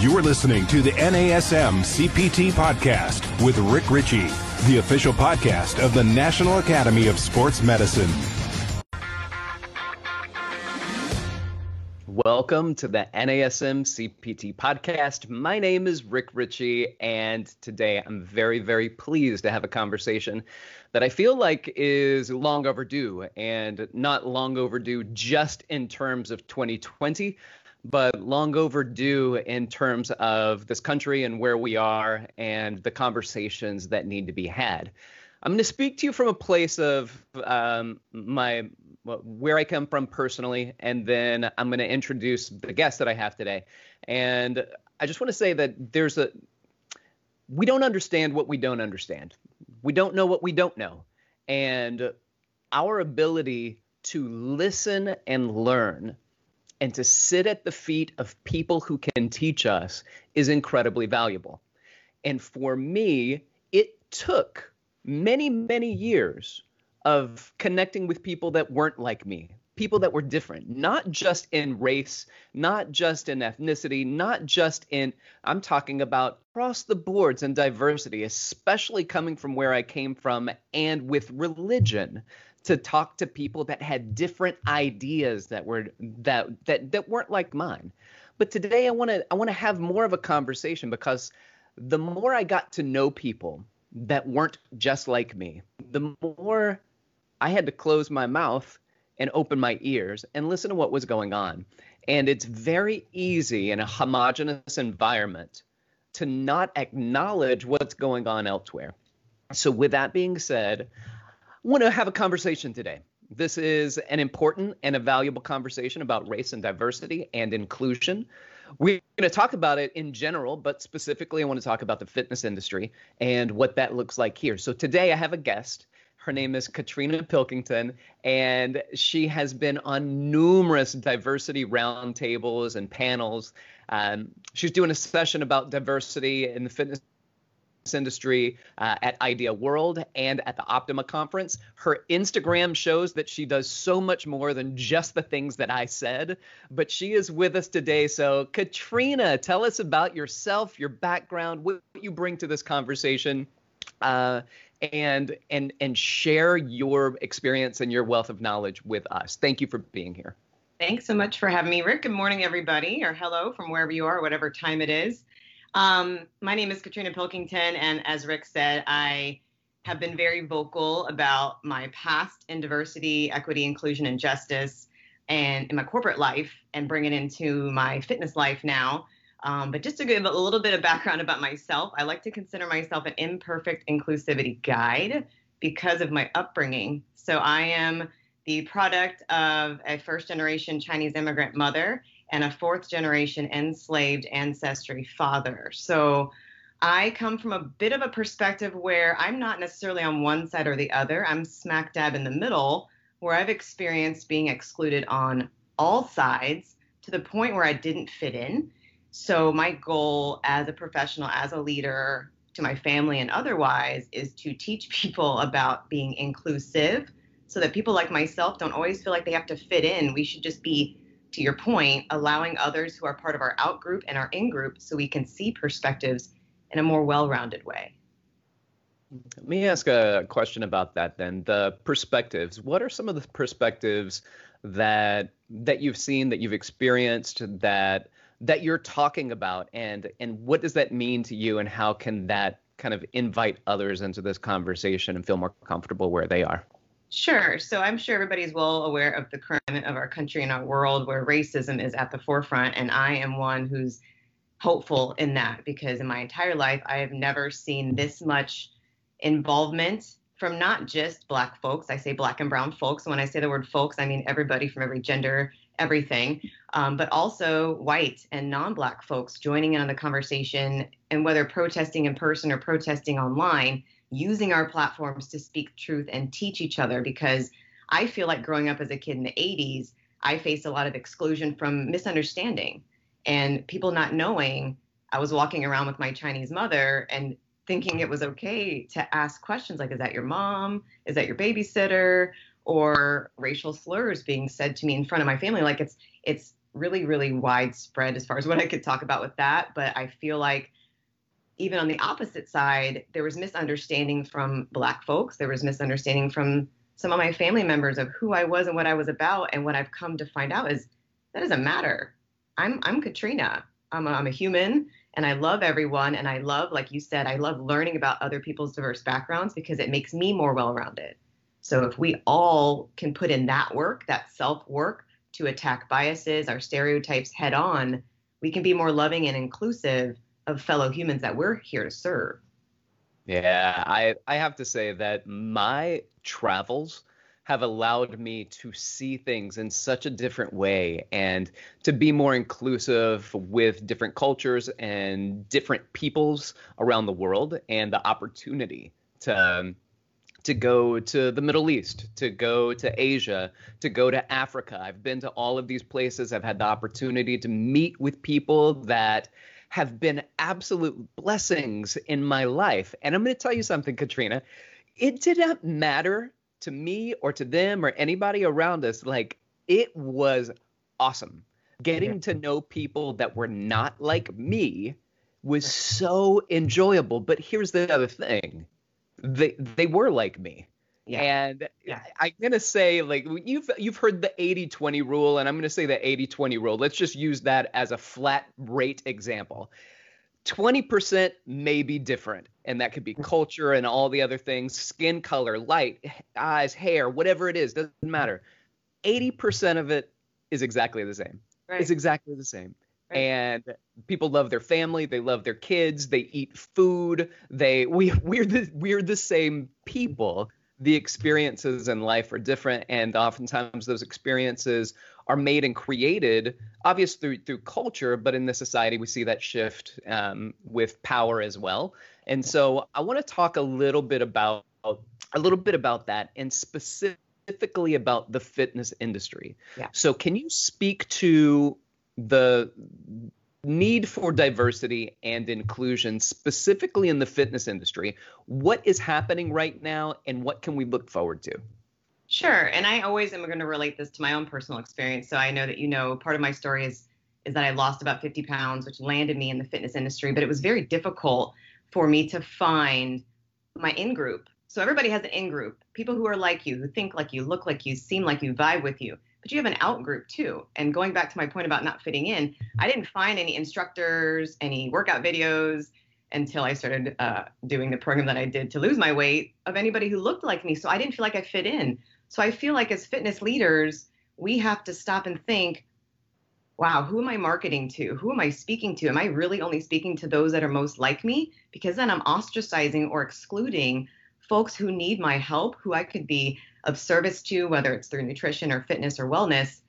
You are listening to the NASM CPT podcast with Rick Richey, the official podcast of the National Academy of Sports Medicine. Welcome to the NASM CPT podcast. My name is Rick Richey, and today I'm very, very pleased to have a conversation that I feel like is long overdue, and not long overdue just in terms of 2020, but long overdue in terms of this country and where we are and the conversations that need to be had. I'm going to speak to you from a place of um, my where I come from personally, and then I'm going to introduce the guest that I have today. And I just want to say that there's a we don't understand what we don't understand. We don't know what we don't know. And our ability to listen and learn and to sit at the feet of people who can teach us is incredibly valuable. And for me, it took many, many years of connecting with people that weren't like me, people that were different, not just in race, not just in ethnicity, not just in, I'm talking about across the boards and diversity, especially coming from where I came from and with religion to talk to people that had different ideas that were that that that weren't like mine. But today I want to I want to have more of a conversation because the more I got to know people that weren't just like me, the more I had to close my mouth and open my ears and listen to what was going on. And it's very easy in a homogenous environment to not acknowledge what's going on elsewhere. So, with that being said, I want to have a conversation today. This is an important and a valuable conversation about race and diversity and inclusion. We're going to talk about it in general, but specifically, I want to talk about the fitness industry and what that looks like here. So, today I have a guest her name is Katrina Pilkington, and she has been on numerous diversity roundtables and panels. Um, she's doing a session about diversity in the fitness industry uh, at Idea World and at the Optima conference. Her Instagram shows that she does so much more than just the things that I said, but she is with us today. So, Katrina, tell us about yourself, your background, what you bring to this conversation. Uh, and and and share your experience and your wealth of knowledge with us. Thank you for being here. Thanks so much for having me, Rick. Good morning, everybody, or hello from wherever you are, whatever time it is. Um, my name is Katrina Pilkington, and as Rick said, I have been very vocal about my past in diversity, equity, inclusion, and justice, and in my corporate life, and bring it into my fitness life now. Um, but just to give a little bit of background about myself, I like to consider myself an imperfect inclusivity guide because of my upbringing. So I am the product of a first generation Chinese immigrant mother and a fourth generation enslaved ancestry father. So I come from a bit of a perspective where I'm not necessarily on one side or the other. I'm smack dab in the middle, where I've experienced being excluded on all sides to the point where I didn't fit in so, my goal as a professional, as a leader to my family and otherwise, is to teach people about being inclusive so that people like myself don't always feel like they have to fit in. We should just be, to your point, allowing others who are part of our out group and our in group so we can see perspectives in a more well rounded way. Let me ask a question about that then. The perspectives. What are some of the perspectives that that you've seen, that you've experienced, that that you're talking about and and what does that mean to you and how can that kind of invite others into this conversation and feel more comfortable where they are Sure. So I'm sure everybody's well aware of the current of our country and our world where racism is at the forefront. And I am one who's hopeful in that because in my entire life, I have never seen this much involvement from not just Black folks. I say Black and Brown folks. When I say the word folks, I mean everybody from every gender, everything, um, but also white and non Black folks joining in on the conversation and whether protesting in person or protesting online, using our platforms to speak truth and teach each other. Because I feel like growing up as a kid in the 80s, I faced a lot of exclusion from misunderstanding and people not knowing. I was walking around with my Chinese mother and thinking it was okay to ask questions like, is that your mom? Is that your babysitter? or racial slurs being said to me in front of my family like it's it's really, really widespread as far as what I could talk about with that. But I feel like even on the opposite side, there was misunderstanding from Black folks. There was misunderstanding from some of my family members of who I was and what I was about. And what I've come to find out is that doesn't matter. I'm I'm Katrina. I'm a, I'm a human and I love everyone. And I love, like you said, I love learning about other people's diverse backgrounds because it makes me more well rounded. So if we all can put in that work, that self work to attack biases, our stereotypes head on, we can be more loving and inclusive of fellow humans that we're here to serve. Yeah, I I have to say that my travels have allowed me to see things in such a different way and to be more inclusive with different cultures and different peoples around the world and the opportunity to to go to the Middle East, to go to Asia, to go to Africa. I've been to all of these places. I've had the opportunity to meet with people that have been absolute blessings in my life. And I'm going to tell you something, Katrina. It didn't matter to me or to them or anybody around us. Like, it was awesome. Getting mm-hmm. to know people that were not like me was so enjoyable. But here's the other thing they, they were like me. Yeah. And yeah. I'm gonna say like you've you've heard the 80-20 rule, and I'm gonna say the 80-20 rule. Let's just use that as a flat rate example. 20% may be different, and that could be mm. culture and all the other things, skin color, light, eyes, hair, whatever it is, doesn't matter. 80% of it is exactly the same. Right. It's exactly the same. Right. And people love their family, they love their kids, they eat food, they we we're the we're the same people the experiences in life are different and oftentimes those experiences are made and created obviously through, through culture but in the society we see that shift um, with power as well and so i want to talk a little bit about a little bit about that and specifically about the fitness industry yeah. so can you speak to the need for diversity and inclusion, specifically in the fitness industry. What is happening right now, and what can we look forward to? Sure, and I always am going to relate this to my own personal experience. So I know that you know part of my story is is that I lost about 50 pounds, which landed me in the fitness industry. But it was very difficult for me to find my in group. So everybody has an in group, people who are like you, who think like you, look like you, seem like you, vibe with you but you have an out group too. And going back to my point about not fitting in, I didn't find any instructors, any workout videos until I started uh, doing the program that I did to lose my weight of anybody who looked like me. So I didn't feel like I fit in. So I feel like as fitness leaders, we have to stop and think, wow, who am I marketing to? Who am I speaking to? Am I really only speaking to those that are most like me? Because then I'm ostracizing or excluding folks who need my help, who I could be of service to, whether it's through nutrition or fitness or wellness,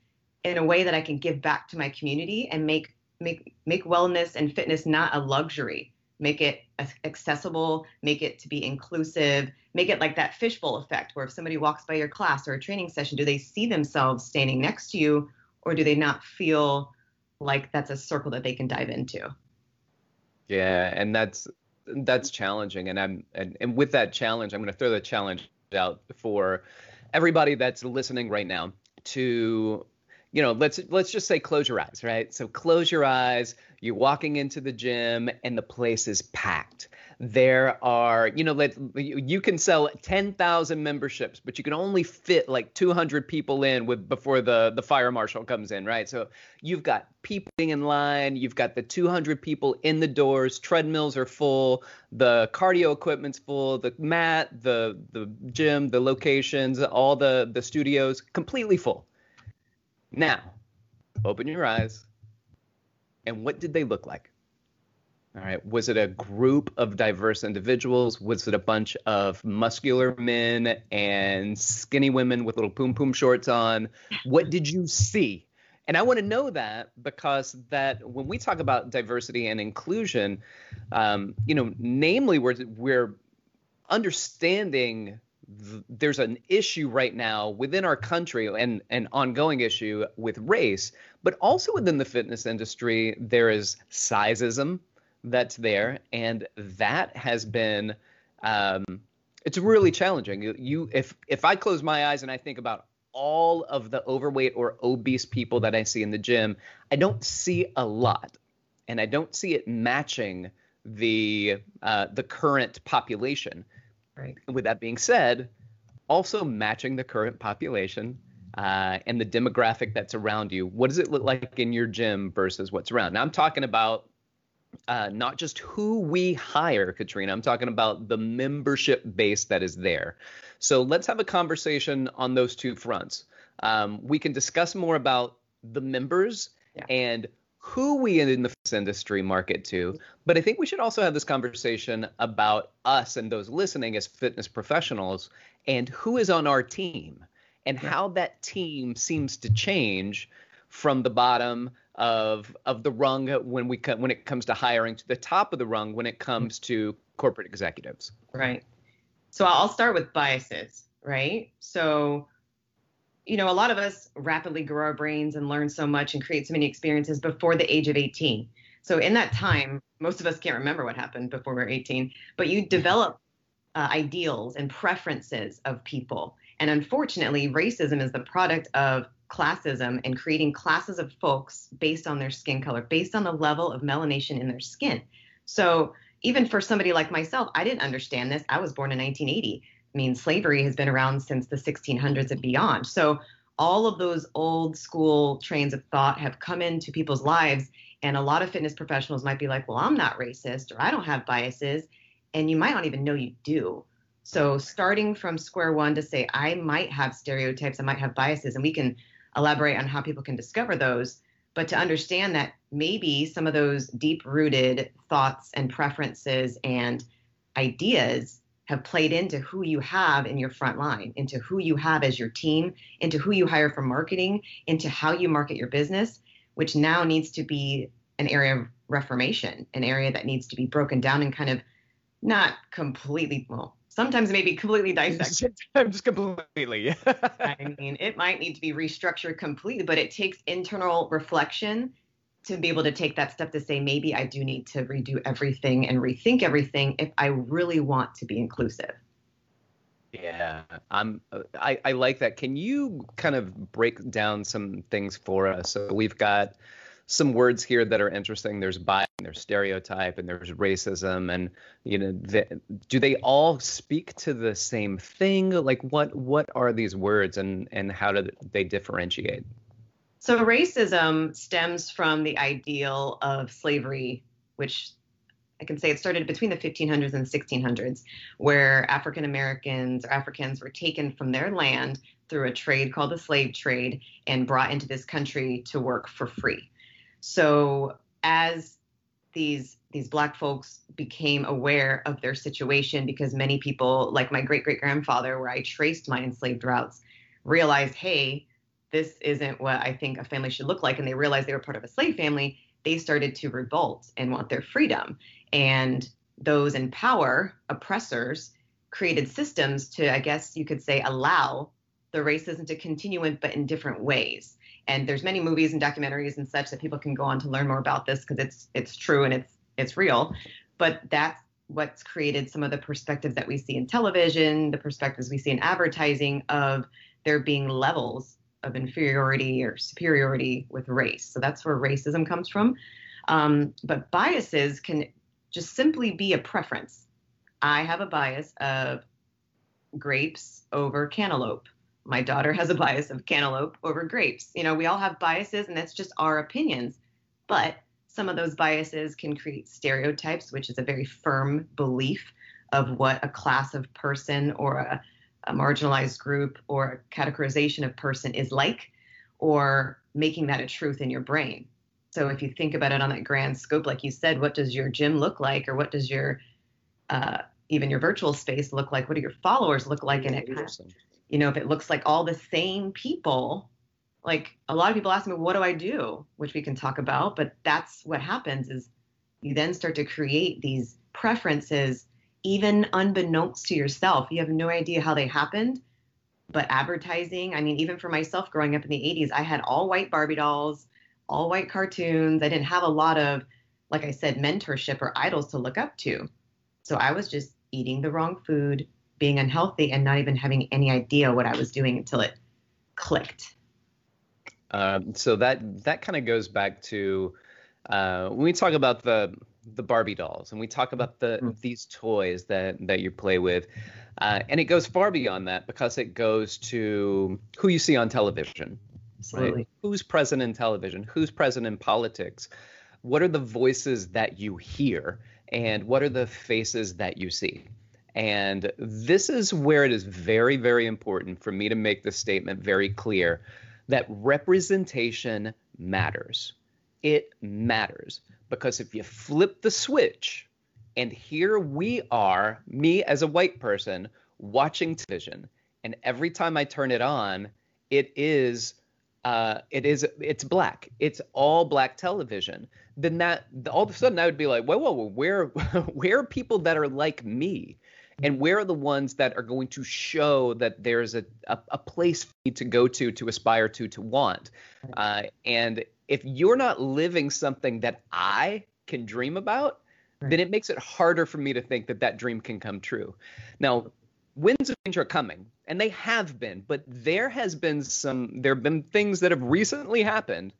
in a way that I can give back to my community and make make make wellness and fitness not a luxury. Make it accessible, make it to be inclusive, make it like that fishbowl effect where if somebody walks by your class or a training session, do they see themselves standing next to you or do they not feel like that's a circle that they can dive into? Yeah, and that's that's challenging and i'm and, and with that challenge i'm going to throw the challenge out for everybody that's listening right now to you know let's let's just say close your eyes right? So close your eyes you're walking into the gym and the place is packed there are you know let you can sell 10,000 memberships but you can only fit like 200 people in with before the the fire marshal comes in right? So you've got people in line you've got the 200 people in the doors treadmills are full the cardio equipment's full the mat the the gym the locations all the the studios completely full. Now open your eyes and what did they look like all right. Was it a group of diverse individuals? Was it a bunch of muscular men and skinny women with little poom poom shorts on? What did you see? And I want to know that because that when we talk about diversity and inclusion, um, you know, namely we're we're understanding th- there's an issue right now within our country and an ongoing issue with race, but also within the fitness industry there is sizeism that's there, and that has been um, it's really challenging. You, if if I close my eyes and I think about all of the overweight or obese people that I see in the gym, I don't see a lot, and I don't see it matching the uh, the current population. Right. With that being said, also matching the current population uh, and the demographic that's around you. What does it look like in your gym versus what's around? Now I'm talking about uh, not just who we hire, Katrina. I'm talking about the membership base that is there. So let's have a conversation on those two fronts. Um, we can discuss more about the members yeah. and who we in the fitness industry market to, but I think we should also have this conversation about us and those listening as fitness professionals and who is on our team and yeah. how that team seems to change from the bottom of of the rung when we when it comes to hiring to the top of the rung when it comes to corporate executives. Right. So I'll start with biases, right? So you know, a lot of us rapidly grow our brains and learn so much and create so many experiences before the age of 18. So in that time, most of us can't remember what happened before we are 18, but you develop uh, ideals and preferences of people. And unfortunately, racism is the product of classism and creating classes of folks based on their skin color, based on the level of melanation in their skin. So even for somebody like myself, I didn't understand this. I was born in 1980. I mean, slavery has been around since the 1600s and beyond. So all of those old school trains of thought have come into people's lives. And a lot of fitness professionals might be like, well, I'm not racist or I don't have biases. And you might not even know you do. So starting from square one to say, I might have stereotypes, I might have biases, and we can elaborate on how people can discover those, but to understand that maybe some of those deep rooted thoughts and preferences and ideas have played into who you have in your front line, into who you have as your team, into who you hire for marketing, into how you market your business, which now needs to be an area of reformation, an area that needs to be broken down and kind of not completely, well, sometimes maybe completely dissected. Sometimes completely. I mean, it might need to be restructured completely, but it takes internal reflection to be able to take that step to say maybe I do need to redo everything and rethink everything if I really want to be inclusive. Yeah, I'm. I, I like that. Can you kind of break down some things for us? So we've got some words here that are interesting. There's bias, there's stereotype, and there's racism, and you know, do they all speak to the same thing? Like, what what are these words, and and how do they differentiate? So racism stems from the ideal of slavery, which I can say it started between the 1500s and 1600s, where African Americans or Africans were taken from their land through a trade called the slave trade and brought into this country to work for free. So as these these black folks became aware of their situation because many people like my great great grandfather where I traced my enslaved roots realized hey this isn't what I think a family should look like and they realized they were part of a slave family they started to revolt and want their freedom. And those in power oppressors created systems to I guess you could say allow the racism to continue in but in different ways and there's many movies and documentaries and such that people can go on to learn more about this because it's it's true and it's it's real. But that's what's created some of the perspectives that we see in television the perspectives we see in advertising of there being levels of inferiority or superiority with race. So that's where racism comes from. Um, but biases can just simply be a preference. I have a bias of grapes over cantaloupe my daughter has a bias of cantaloupe over grapes. You know, we all have biases, and that's just our opinions. But some of those biases can create stereotypes, which is a very firm belief of what a class of person or a, a marginalized group or a categorization of person is like, or making that a truth in your brain. So if you think about it on that grand scope, like you said, what does your gym look like, or what does your uh, even your virtual space look like? What do your followers look like? And it kind of you know, if it looks like all the same people, like a lot of people ask me, what do I do? Which we can talk about, but that's what happens is you then start to create these preferences, even unbeknownst to yourself. You have no idea how they happened. But advertising, I mean, even for myself growing up in the 80s, I had all white Barbie dolls, all white cartoons. I didn't have a lot of, like I said, mentorship or idols to look up to. So I was just eating the wrong food, being unhealthy and not even having any idea what I was doing until it clicked? Um, so that that kind of goes back to uh, when we talk about the the Barbie dolls and we talk about the mm-hmm. these toys that that you play with, uh, and it goes far beyond that because it goes to who you see on television. Right? Who's present in television? Who's present in politics? What are the voices that you hear? And what are the faces that you see? And this is where it is very, very important for me to make the statement very clear that representation matters. It matters because if you flip the switch, and here we are, me as a white person, watching television, and every time I turn it on, it is uh, it is it's black. It's all black television. Then that all of a sudden I would be like, whoa, whoa, whoa where where are people that are like me? And where are the ones that are going to show that there's a, a, a place for me to go to to aspire to to want? Uh, and if you're not living something that i can dream about right. then it makes it harder for me to think that that dream can come true. Now winds of change are coming and they have been but there has been some there have been things that have recently happened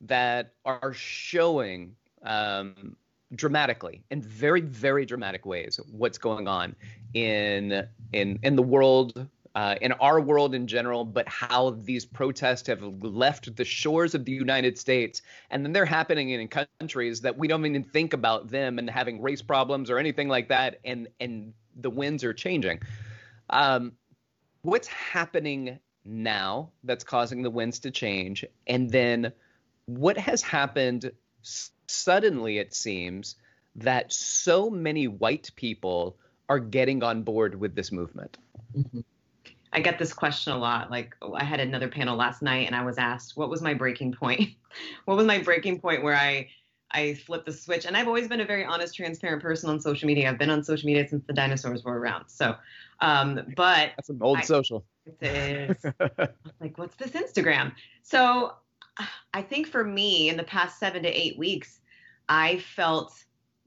that are showing um, dramatically in very very dramatic ways what's going on in in in the world uh, in our world in general, but how these protests have left the shores of the United States, and then they're happening in countries that we don't even think about them and having race problems or anything like that, and and the winds are changing. Um, what's happening now that's causing the winds to change, and then what has happened suddenly? It seems that so many white people are getting on board with this movement? Mm-hmm. I get this question a lot. Like I had another panel last night and I was asked, what was my breaking point? what was my breaking point where I I flipped the switch? And I've always been a very honest, transparent person on social media. I've been on social media since the dinosaurs were around. So, um, but that's an old I, social. It is. like, what's this Instagram? So, I think for me, in the past seven to eight weeks, I felt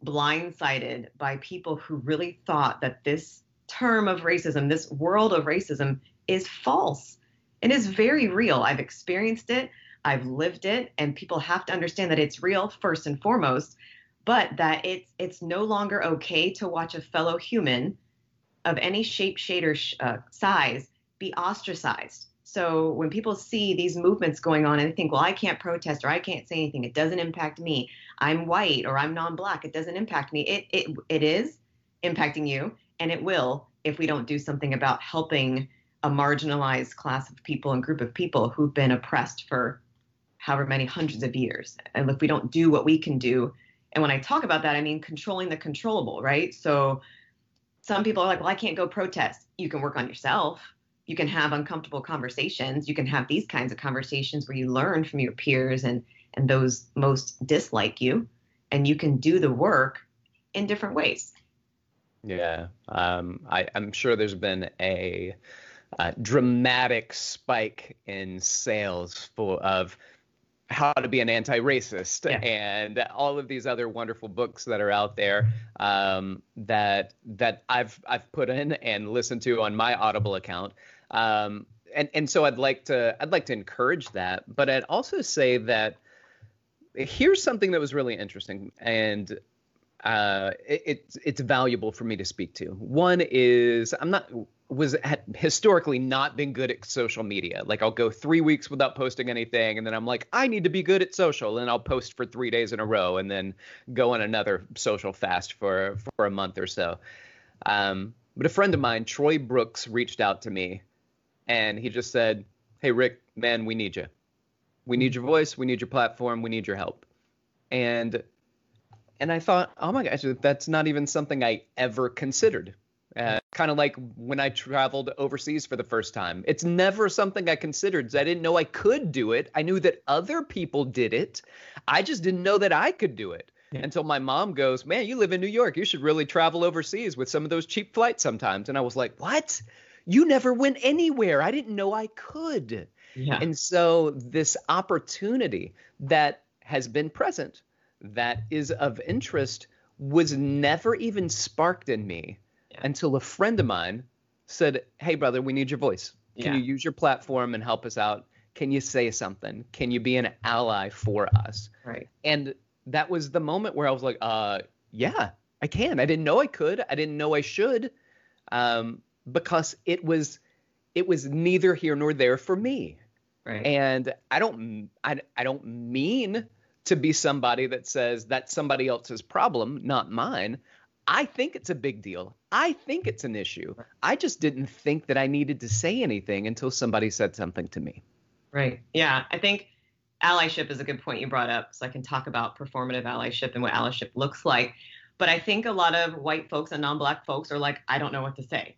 blindsided by people who really thought that this term of racism, this world of racism, is false and is very real. I've experienced it, I've lived it, and people have to understand that it's real first and foremost, but that it's it's no longer okay to watch a fellow human of any shape, shade, or sh- uh, size be ostracized so when people see these movements going on and think, well, I can't protest or I can't say anything, it doesn't impact me. I'm white or I'm non-black, it doesn't impact me. It it it is impacting you, and it will if we don't do something about helping a marginalized class of people and group of people who've been oppressed for however many hundreds of years. And if we don't do what we can do, and when I talk about that, I mean controlling the controllable, right? So some people are like, well, I can't go protest. You can work on yourself you can have uncomfortable conversations. You can have these kinds of conversations where you learn from your peers and and those most dislike you, and you can do the work in different ways. Yeah, um, I, am sure there's been a, a, dramatic spike in sales for of how to be an anti-racist yeah. and all of these other wonderful books that are out there um, that that I've I've put in and listened to on my Audible account. Um, and and so I'd like to I'd like to encourage that, but I'd also say that here's something that was really interesting and uh, it, it's valuable for me to speak to. One is I'm not was historically not been good at social media. Like I'll go three weeks without posting anything, and then I'm like, I need to be good at social, and I'll post for three days in a row, and then go on another social fast for for a month or so. Um, but a friend of mine, Troy Brooks, reached out to me and he just said, "Hey Rick, man, we need you. We need your voice. We need your platform. We need your help." And and I thought, oh my gosh, that's not even something I ever considered. Uh, kind of like when I traveled overseas for the first time. It's never something I considered. I didn't know I could do it. I knew that other people did it. I just didn't know that I could do it. Yeah. Until my mom goes, Man, you live in New York. You should really travel overseas with some of those cheap flights sometimes. And I was like, What? you never went anywhere. I didn't know I could. Yeah. And so this opportunity that has been present, that is of interest, was never even sparked in me yeah. until a friend of mine said, Hey, brother, we need your voice. Can Yeah. you use your platform and help us out? Can you say something? Can you be an ally for us? Right. And that was the moment where I was like, uh, yeah, I can. I didn't know I could. I didn't know I should. Um, because it was it was neither here nor there for me. Right. And I don't I, I don't mean to be somebody that says that's somebody else's problem, not mine. I think it's a big deal. I think it's an issue. I just didn't think that I needed to say anything until somebody said something to me. Right. Yeah. I think allyship is a good point you brought up. So I can talk about performative allyship and what allyship looks like. But I think a lot of white folks and non black folks are like, I don't know what to say.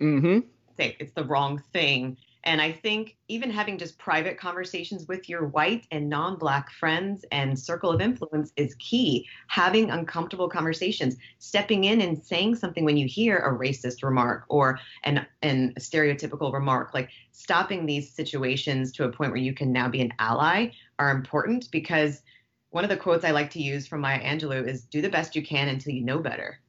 Mm-hmm. Say it's the wrong thing. And I think even having just private conversations with your white and non black friends and circle of influence is key. Having uncomfortable conversations, stepping in and saying something when you hear a racist remark or an, an a stereotypical remark, like stopping these situations to a point where you can now be an ally are important because one of the quotes I like to use from Maya Angelou is do the best you can until you know better.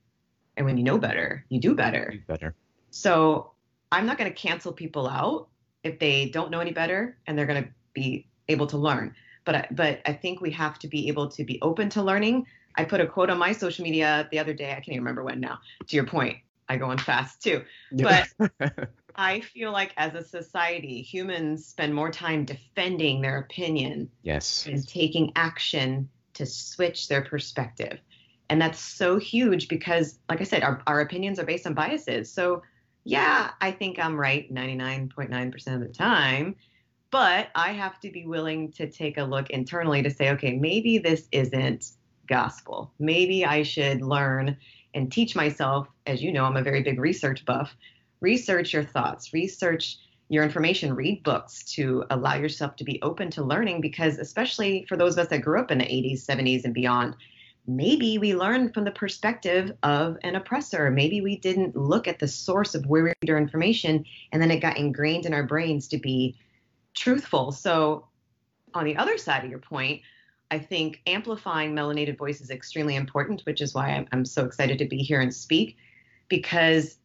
And when you know better, you do better. Better. So I'm not going to cancel people out if they don't know any better and they're going to be able to learn. But I, but I think we have to be able to be open to learning. I put a quote on my social media the other day. I can't even remember when now. To your point, I go on fast too. But I feel like as a society, humans spend more time defending their opinion yes. and taking action to switch their perspective. And that's so huge because, like I said, our, our opinions are based on biases. So, yeah, I think I'm right 99.9% of the time, but I have to be willing to take a look internally to say, okay, maybe this isn't gospel. Maybe I should learn and teach myself. As you know, I'm a very big research buff. Research your thoughts, research your information, read books to allow yourself to be open to learning because, especially for those of us that grew up in the 80s, 70s, and beyond, maybe we learned from the perspective of an oppressor. Maybe we didn't look at the source of where we read our information and then it got ingrained in our brains to be truthful. So, on the other side of your point, I think amplifying melanated voice is extremely important, which is why I'm, I'm so excited to be here and speak because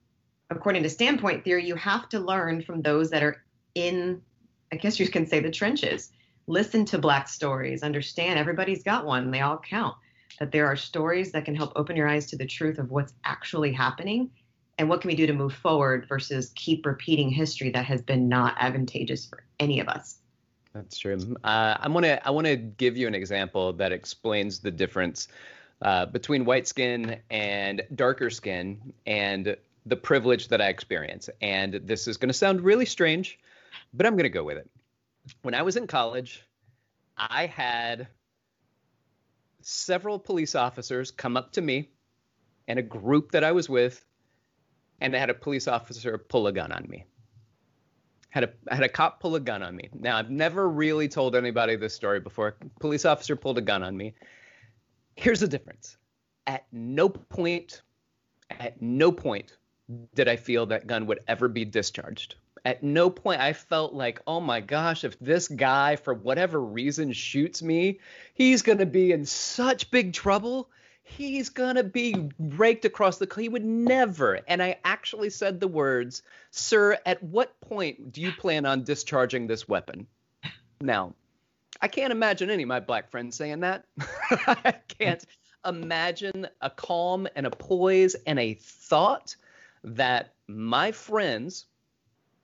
according to standpoint theory, you have to learn from those that are in, I guess you can say, the trenches. Listen to Black stories, understand everybody's got one, they all count. That there are stories that can help open your eyes to the truth of what's actually happening and what can we do to move forward versus keep repeating history that has been not advantageous for any of us. That's true. Uh, I want to I want to give you an example that explains the difference uh, between white skin and darker skin and the privilege that I experience. And this is going to sound really strange, but I'm going to go with it. When I was in college, I had several police officers come up to me and a group that I was with, and I had a police officer pull a gun on me had a had a cop pull a gun on me. Now I've never really told anybody this story before. Police officer pulled a gun on me. Here's the difference. At no point, at no point did I feel that gun would ever be discharged. At no point I felt like, oh my gosh, if this guy for whatever reason shoots me, he's gonna be in such big trouble. He's gonna be raked across the he would never. And i actually said the words sir at what point do you plan on discharging this weapon? Now i can't imagine any of my black friends saying that. I can't imagine a calm and a poise and a thought that my friends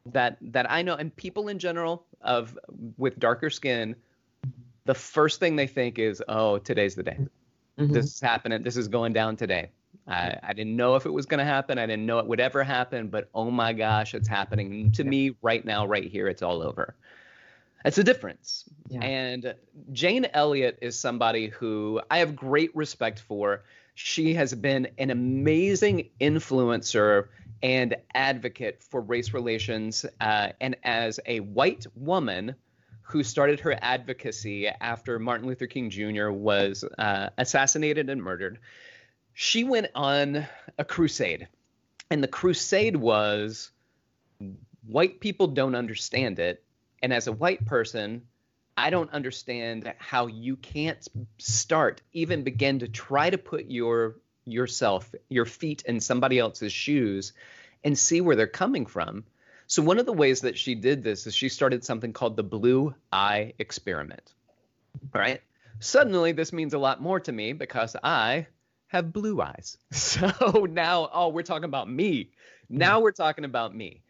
that that i know and people in general of with darker skin the first thing they think is oh today's the day Mhm. this is happening. This is going down today. I, I didn't know if it was going to happen. I didn't know it would ever happen, but oh my gosh, it's happening to me right now, right here. It's all over. It's a difference. Yeah. And Jane Elliott is somebody who I have great respect for. She has been an amazing influencer and advocate for race relations. Uh, and as a white woman, who started her advocacy after Martin Luther King Jr. was uh, assassinated and murdered. She went on a crusade, and the crusade was white people don't understand it. And as a white person, I don't understand how you can't start, even begin to try to put your yourself, your feet in somebody else's shoes and see where they're coming from. So, one of the ways that she did this is she started something called the Blue Eye Experiment. All right. Suddenly, this means a lot more to me because I have blue eyes. So now, oh, we're talking about me. Now we're talking about me.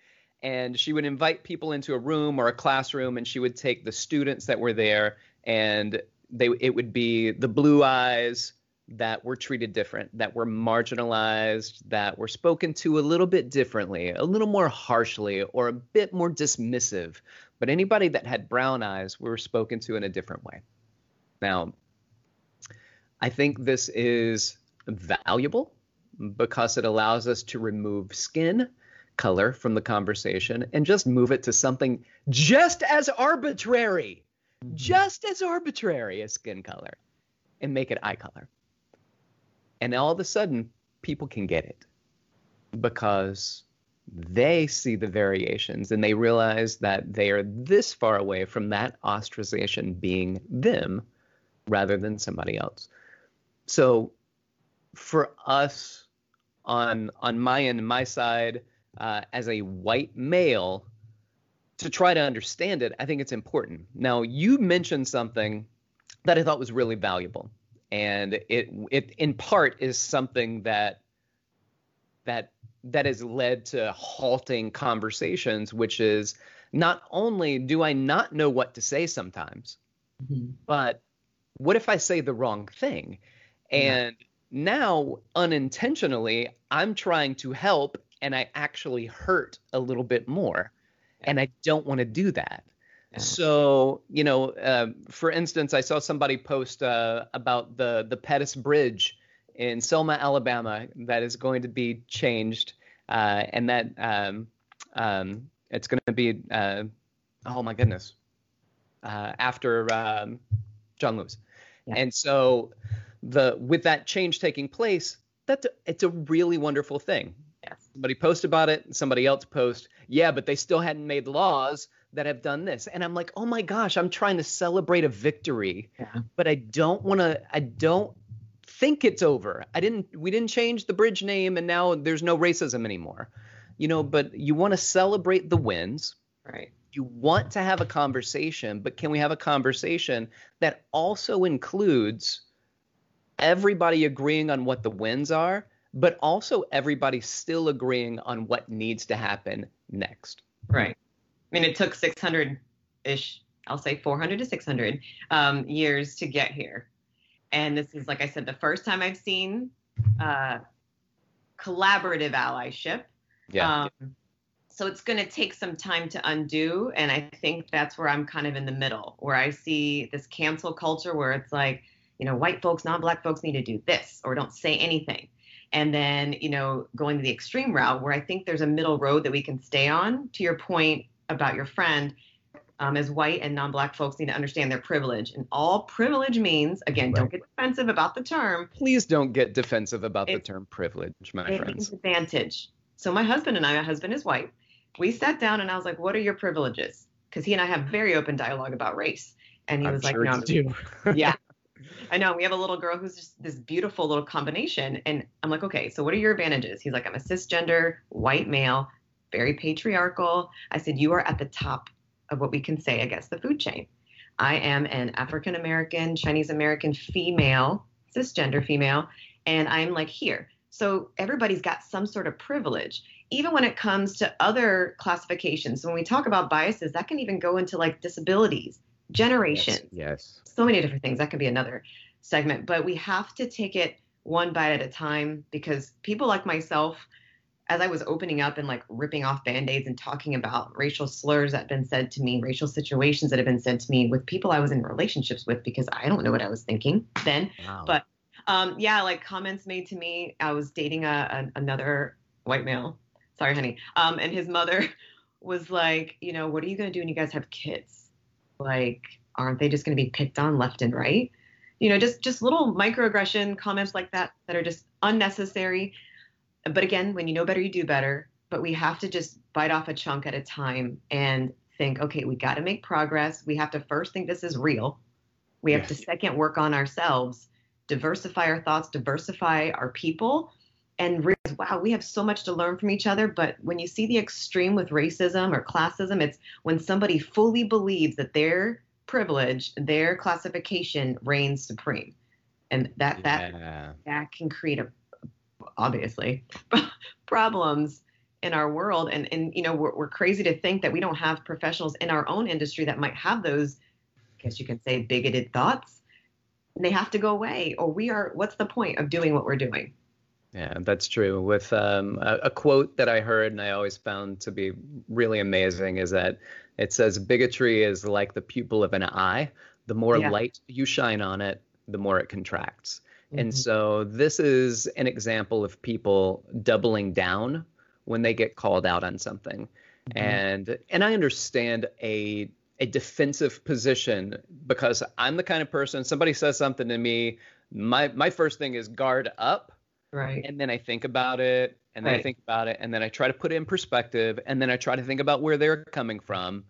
And she would invite people into a room or a classroom, and she would take the students that were there, and they it would be the blue eyes that were treated different, that were marginalized, that were spoken to a little bit differently, a little more harshly, or a bit more dismissive. But anybody that had brown eyes were spoken to in a different way. Now, I think this is valuable because it allows us to remove skin color from the conversation and just move it to something just as arbitrary, just as arbitrary as skin color, and make it eye color. And all of a sudden, people can get it because they see the variations and they realize that they are this far away from that ostracization being them rather than somebody else. So for us on on my end, my side, uh, as a white male, to try to understand it, I think it's important. Now, you mentioned something that I thought was really valuable, and it it in part is something that that that has led to halting conversations, which is not only do I not know what to say sometimes, mm-hmm. but what if I say the wrong thing? And yeah. now, unintentionally, I'm trying to help and I actually hurt a little bit more. Yeah. And I don't want to do that. Yeah. So, you know, uh, for instance, I saw somebody post uh, about the the Pettus Bridge in Selma, Alabama, that is going to be changed, uh, and that um, um, it's going to be, uh, oh my goodness, uh, after um, John Lewis. Yeah. And so the with that change taking place, that's a, it's a really wonderful thing. Somebody post about it, somebody else post, yeah, but they still hadn't made laws that have done this. And I'm like, oh my gosh, I'm trying to celebrate a victory, yeah. but I don't want to. I don't think it's over. I didn't. We didn't change the bridge name, and now there's no racism anymore. You know, but you want to celebrate the wins. Right you want to have a conversation, but can we have a conversation that also includes everybody agreeing on what the wins are, but also everybody still agreeing on what needs to happen next? Right. I mean, it took 600 ish, I'll say 400 to 600 um, years to get here. And this is, like I said, the first time I've seen uh, collaborative allyship. Yeah. Um, so it's going to take some time to undo. And I think that's where I'm kind of in the middle, where I see this cancel culture where it's like, you know, white folks, non black folks need to do this or don't say anything. And then, you know, going to the extreme route where I think there's a middle road that we can stay on. To your point about your friend, um, as white and non-black folks need to understand their privilege and all privilege means again right. don't get defensive about the term please don't get defensive about it, the term privilege my it friends means advantage so my husband and i my husband is white we sat down and I was like, "What are your privileges?" Because he and I have very open dialogue about race, and he I'm was sure like, "No, do. yeah." I know we have a little girl who's just this beautiful little combination, and I'm like, "Okay, so what are your advantages?" He's like, "I'm a cisgender white male, very patriarchal." I said, "You are at the top of what we can say, guess, the food chain." I am an African American, Chinese American female, cisgender female, and I'm like here. So everybody's got some sort of privilege even when it comes to other classifications, when we talk about biases, that can even go into like disabilities, generations. Yes. yes. So many different things. That could be another segment. But we have to take it one bite at a time because people like myself, as I was opening up and like ripping off band aids and talking about racial slurs that have been said to me, racial situations that have been said to me with people I was in relationships with because I don't know what I was thinking then. Wow. But um, yeah, like comments made to me. I was dating a, a, another white male sorry, honey. Um, and his mother was like, you know, what are you going to do when you guys have kids? Like, aren't they just going to be picked on left and right? You know, just just little microaggression comments like that that are just unnecessary. But again, when you know better, you do better. But we have to just bite off a chunk at a time and think, okay, we got to make progress. We have to first think this is real. We have yes. to second work on ourselves, diversify our thoughts, diversify our people, and realize, wow, we have so much to learn from each other. But when you see the extreme with racism or classism, it's when somebody fully believes that their privilege, their classification reigns supreme. And that that Yeah. that can create a obviously problems in our world and and you know we're, we're crazy to think that we don't have professionals in our own industry that might have those I guess you can say bigoted thoughts they have to go away or we are what's the point of doing what we're doing Yeah, that's true. With um, a, a quote that I heard and I always found to be really amazing is that it says bigotry is like the pupil of an eye. The more Yeah. light you shine on it, the more it contracts. And Mhm. so this is an example of people doubling down when they get called out on something. Mhm. And and I understand a a defensive position because I'm the kind of person somebody says something to me, my my first thing is guard up right and then I think about it, and then I think about it, and then I try to put it in perspective, and then I try to think about where they're coming from.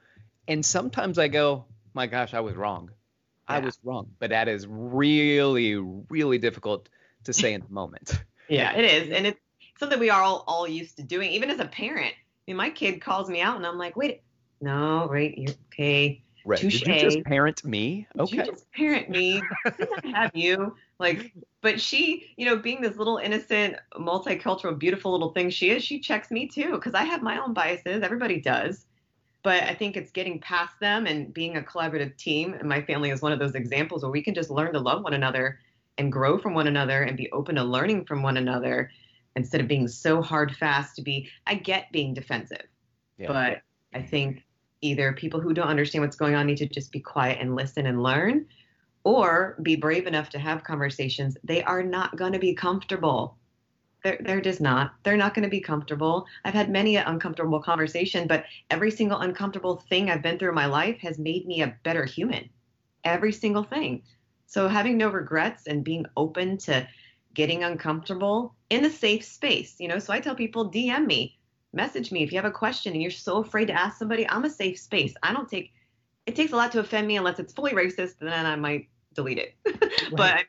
And sometimes I go, my gosh, I was wrong. I was wrong. But that is really, really difficult to say in the moment. yeah it is and it's something we are all, all used to doing even as a parent I mean, my kid calls me out and i'm like wait no right you're okay Right. Did you just parent me? Did Okay. you just parent me did I have you like but she you know being this little innocent multicultural beautiful little thing she is she checks me too because i have my own biases. Everybody does. But i think it's getting past them and being a collaborative team and my family is one of those examples where we can just learn to love one another and grow from one another and be open to learning from one another instead of being so hard fast to be i get being defensive. Yeah. but I think either people who don't understand what's going on need to just be quiet and listen and learn, or be brave enough to have conversations. They are not going to be comfortable. They're, they're just not. They're not going to be comfortable. I've had many an uncomfortable conversation, but every single uncomfortable thing I've been through in my life has made me a better human. Every single thing. So having no regrets and being open to getting uncomfortable in a safe space, you know. So I tell people, DM me, message me if you have a question and you're so afraid to ask somebody. I'm a safe space. I don't take. It takes a lot to offend me unless it's fully racist, then I might delete it. but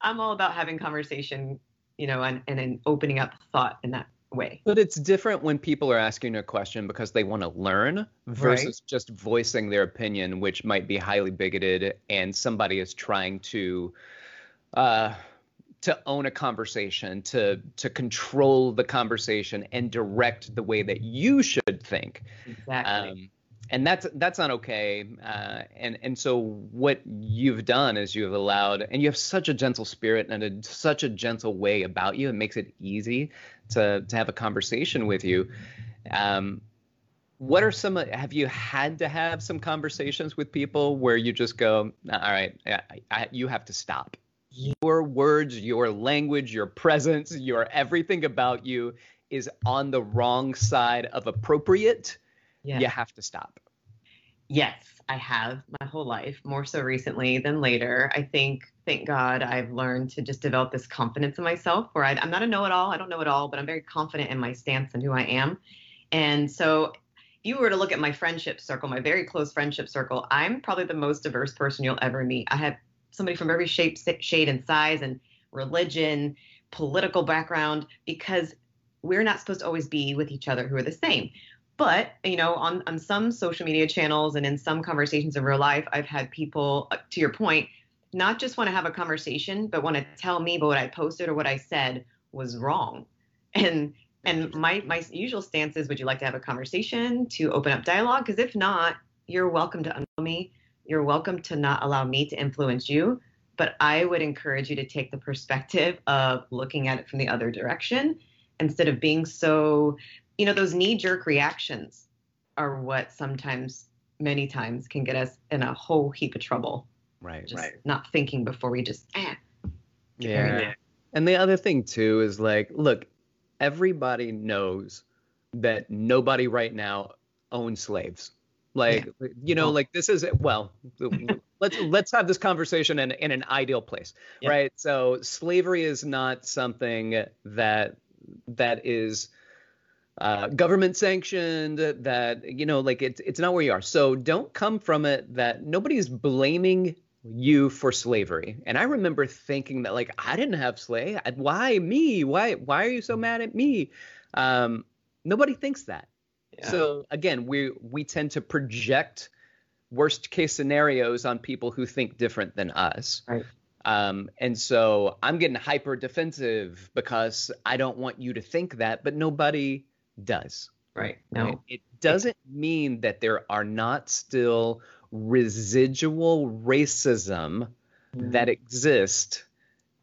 I'm all about having conversation, you know, and and then opening up thought in that way. But it's different when people are asking a question because they want to learn versus just voicing their opinion, which might be highly bigoted, and somebody is trying to uh, to own a conversation, to to control the conversation and direct the way that you should think. Exactly. Um, and that's that's not okay. Uh, and and so what you've done is you've allowed, and you have such a gentle spirit and a, such a gentle way about you. It makes it easy to to have a conversation with you. Um, what are some? Have you had to have some conversations with people where you just go, all right, I, I, you have to stop. Your words, your language, your presence, your everything about you is on the wrong side of appropriate yeah. you have to stop. Yes, I have my whole life, more so recently than later. I think, thank God, I've learned to just develop this confidence in myself where I, I'm not a know it all. I don't know it all, but I'm very confident in my stance and who I am. And so, if you were to look at my friendship circle, my very close friendship circle, I'm probably the most diverse person you'll ever meet. I have somebody from every shape, shade, and size, and religion, political background, because we're not supposed to always be with each other who are the same but you know on, on some social media channels and in some conversations in real life i've had people uh, to your point not just want to have a conversation but want to tell me what i posted or what i said was wrong. And and my my usual stance is would you like to have a conversation to open up dialogue? Because if not you're welcome to unknow me. You're welcome to not allow me to influence you. But i would encourage you to take the perspective of looking at it from the other direction instead of being so you know those knee jerk reactions are what sometimes many times can get us in a whole heap of trouble Right. just not thinking before we just eh. Yeah. Yeah. And the other thing too is like, look, everybody knows that nobody right now owns slaves. Like, you know, Well- like this is well, let's let's have this conversation in in an ideal place, Yeah. right? So slavery is not something that that is uh, government sanctioned that you know like it's it's not where you are so don't come from it that nobody's blaming you for slavery. And I remember thinking that like I didn't have slave. Why me? Why why are you so mad at me? Um, nobody thinks that. Yeah. So again, we we tend to project worst case scenarios on people who think different than us. Right. Um, and so I'm getting hyper defensive because I don't want you to think that, but nobody does. Right. No. Right? It doesn't mean that there are not still residual racism mm. that exist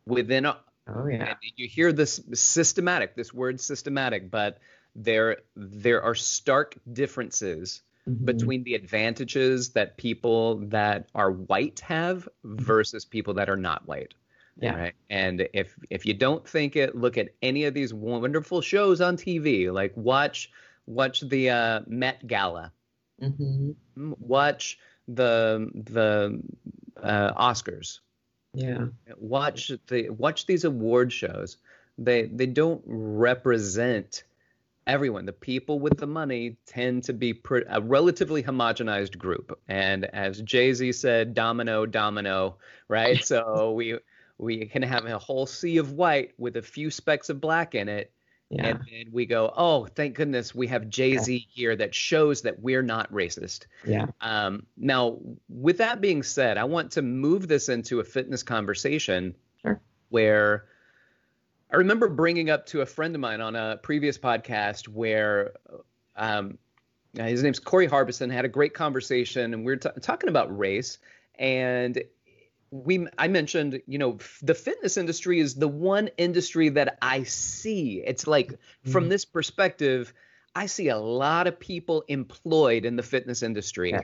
within a, oh yeah you hear this systematic this word systematic but there there are stark differences mm-hmm. between the advantages that people that are white have mm-hmm. versus people that are not white yeah. Right. And if if you don't think it, look at any of these wonderful shows on TV. Like watch watch the uh, Met Gala. Mm-hmm. Mm, watch the the uh, Oscars. Yeah. Watch the watch these award shows. They they don't represent everyone. The people with the money tend to be pre- a relatively homogenized group. And as Jay Z said, domino, domino, right? so we we can have a whole sea of white with a few specks of black in it, yeah. And then we go, oh, thank goodness we have Jay Z yeah. here that shows that we're not racist. Yeah. Um, now, with that being said, I want to move this into a fitness conversation sure. where I remember bringing up to a friend of mine on a previous podcast where um, his name's Corey Harbison, had a great conversation, and we are t- talking about race. And we I mentioned, you know, f- the fitness industry is the one industry that I see. It's like mm-hmm. from this perspective, I see a lot of people employed in the fitness industry yeah.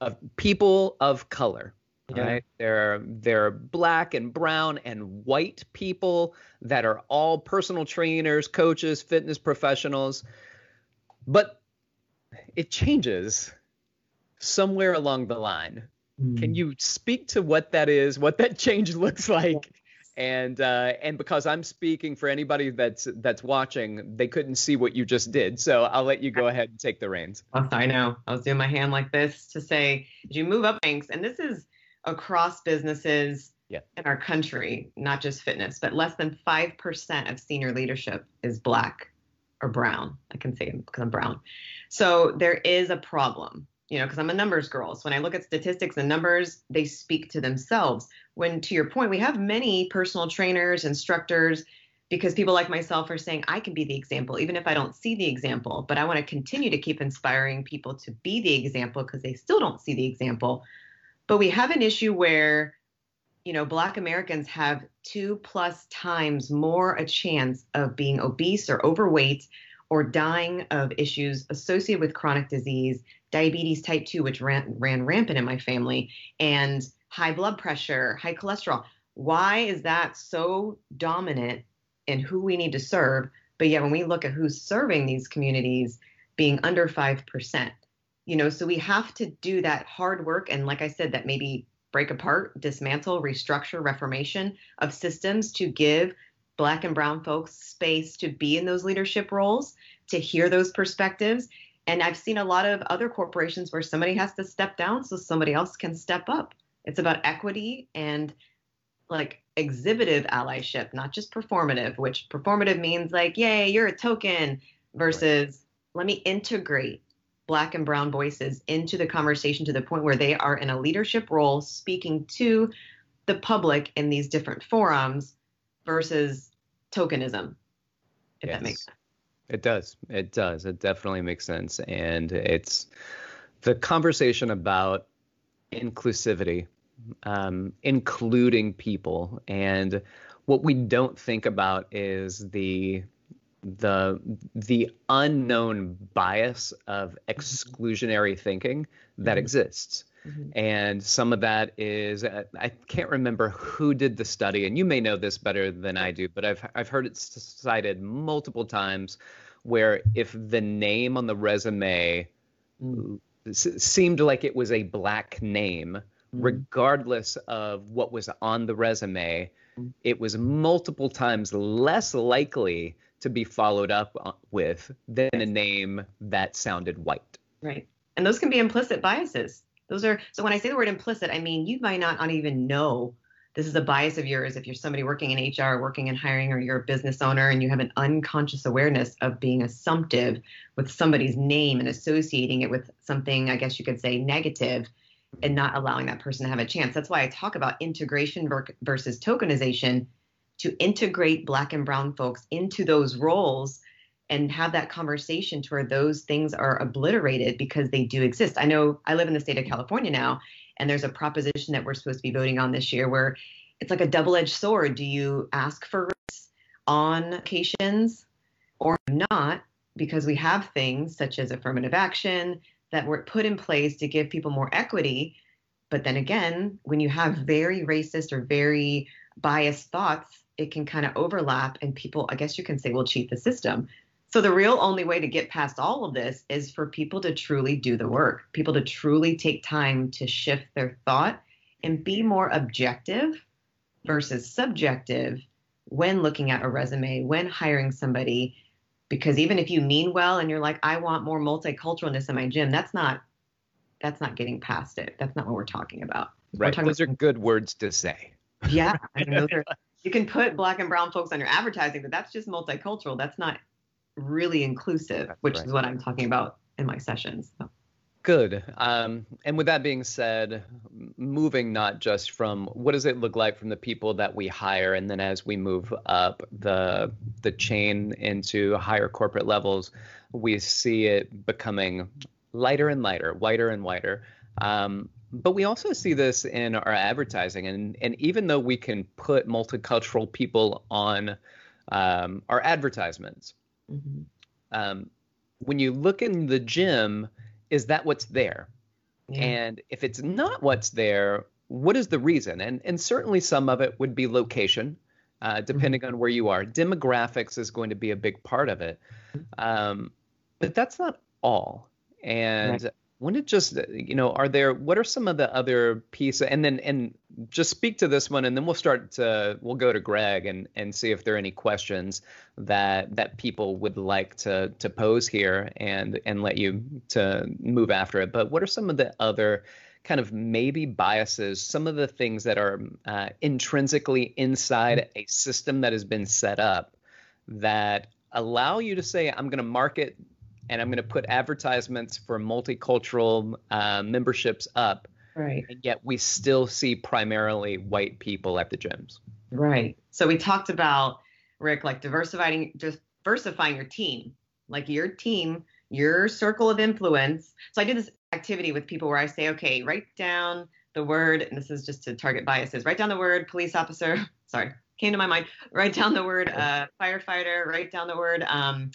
of people of color. Yeah. Right? There, there are black and brown and white people that are all personal trainers, coaches, fitness professionals. But it changes somewhere along the line. Can hmm. you speak to what that is, what that change looks like? And uh, and because I'm speaking for anybody that's that's watching, they couldn't see what you just did. So I'll let you go ahead and take the reins. I know. I was doing my hand like this to say, as you move up ranks, and this is across businesses yeah. in our country, not just fitness, but less than five percent of senior leadership is black or brown. I can say because I'm brown. So there is a problem you know, because I'm a numbers girl. So when I look at statistics and numbers, they speak to themselves. When, to your point, we have many personal trainers, instructors, because people like myself are saying, I can be the example, even if I don't see the example. But I want to continue to keep inspiring people to be the example because they still don't see the example. But we have an issue where, you know, Black Americans have two plus times more a chance of being obese or overweight or dying of issues associated with chronic disease diabetes type 2, which ran, ran rampant in my family, and high blood pressure, high cholesterol. Why is that so dominant in who we need to serve? But yet, when we look at who's serving these communities, being under 5%, you know, so we have to do that hard work. And like I said, that maybe break apart, dismantle, restructure, reformation of systems to give Black and Brown folks space to be in those leadership roles, to hear those perspectives, and I've seen a lot of other corporations where somebody has to step down so somebody else can step up. It's about equity and like exhibitive allyship, not just performative, which performative means like, yay, you're a token, versus right. let me integrate black and brown voices into the conversation to the point where they are in a leadership role speaking to the public in these different forums versus tokenism, if yes. that makes sense. It does. It does. It definitely makes sense. And it's the conversation about inclusivity, um, including people. And what we don't think about is the the the unknown bias of exclusionary thinking that mm-hmm. exists. Mm-hmm. And some of that is I can't remember who did the study, and you may know this better than I do, but I've I've heard it cited multiple times where if the name on the resume mm. seemed like it was a black name, mm. regardless of what was on the resume, mm. it was multiple times less likely to be followed up with than a name that sounded white. Right. And those can be implicit biases. Those are so when I say the word implicit, I mean you might not even know this is a bias of yours if you're somebody working in HR, working in hiring, or you're a business owner and you have an unconscious awareness of being assumptive with somebody's name and associating it with something, I guess you could say, negative and not allowing that person to have a chance. That's why I talk about integration versus tokenization to integrate Black and Brown folks into those roles and have that conversation to where those things are obliterated because they do exist. I know I live in the state of California now, and there's a proposition that we're supposed to be voting on this year where it's like a double-edged sword. Do you ask for on occasions or not? Because we have things such as affirmative action that were put in place to give people more equity. But then again, when you have very racist or very biased thoughts, it can kind of overlap and people, I guess you can say, will cheat the system. So the real only way to get past all of this is for people to truly do the work, people to truly take time to shift their thought and be more objective versus subjective when looking at a resume, when hiring somebody. Because even if you mean well and you're like, I want more multiculturalness in my gym, that's not that's not getting past it. That's not what we're talking about. Right. Talking those about- are good words to say. Yeah. I mean, those are, you can put black and brown folks on your advertising, but that's just multicultural. That's not really inclusive, That's which right. is what I'm talking about in my sessions. So. Good. Um, and with that being said, moving not just from what does it look like from the people that we hire, and then as we move up the the chain into higher corporate levels, we see it becoming lighter and lighter, whiter and whiter. Um, but we also see this in our advertising, and and even though we can put multicultural people on um, our advertisements, Mm-hmm. Um, when you look in the gym, is that what's there? Yeah. And if it's not what's there, what is the reason? And and certainly some of it would be location, uh, mm-hmm. depending mm-hmm. on where you are. Demographics is going to be a big part of it, um, but that's not all. And right wouldn't it just you know are there what are some of the other pieces and then and just speak to this one and then we'll start to we'll go to greg and and see if there are any questions that that people would like to to pose here and and let you to move after it. But what are some of the other kind of maybe biases some of the things that are uh, intrinsically inside a system that has been set up that allow you to say i'm going to market and I'm going to put advertisements for multicultural uh, memberships up. Right. And yet we still see primarily white people at the gyms. Right. So we talked about Rick, like diversifying diversifying your team, like your team, your circle of influence. So I did this activity with people where I say, okay, write down the word, and this is just to target biases. Write down the word police officer. Sorry, came to my mind. Write down the word uh, firefighter. Write down the word um,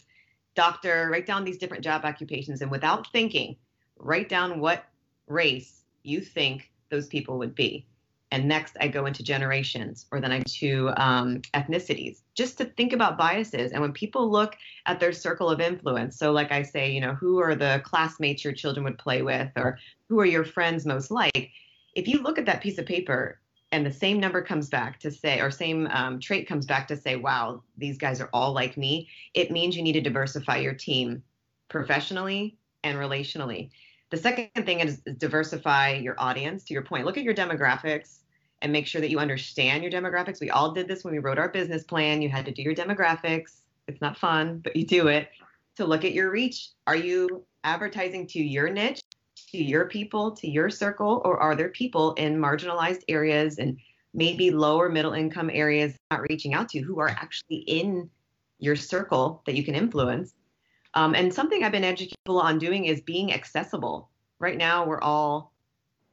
doctor, write down these different job occupations, and without thinking, write down what race you think those people would be. And next, I go into generations, or then I go to um, ethnicities, just to think about biases. And when people look at their circle of influence, so like I say, you know, who are the classmates your children would play with, or who are your friends most like? If you look at that piece of paper and the same number comes back to say, or same um, trait comes back to say, wow, these guys are all like me, it means you need to diversify your team professionally and relationally. The second thing is, is diversify your audience. To your point, look at your demographics and make sure that you understand your demographics. We all did this when we wrote our business plan. You had to do your demographics. It's not fun, but you do it to look at your reach. Are you advertising to your niche to your people, to your circle, or are there people in marginalized areas and maybe lower middle income areas not reaching out to who are actually in your circle that you can influence? Um, and something I've been educating people on doing is being accessible. Right now, we're all,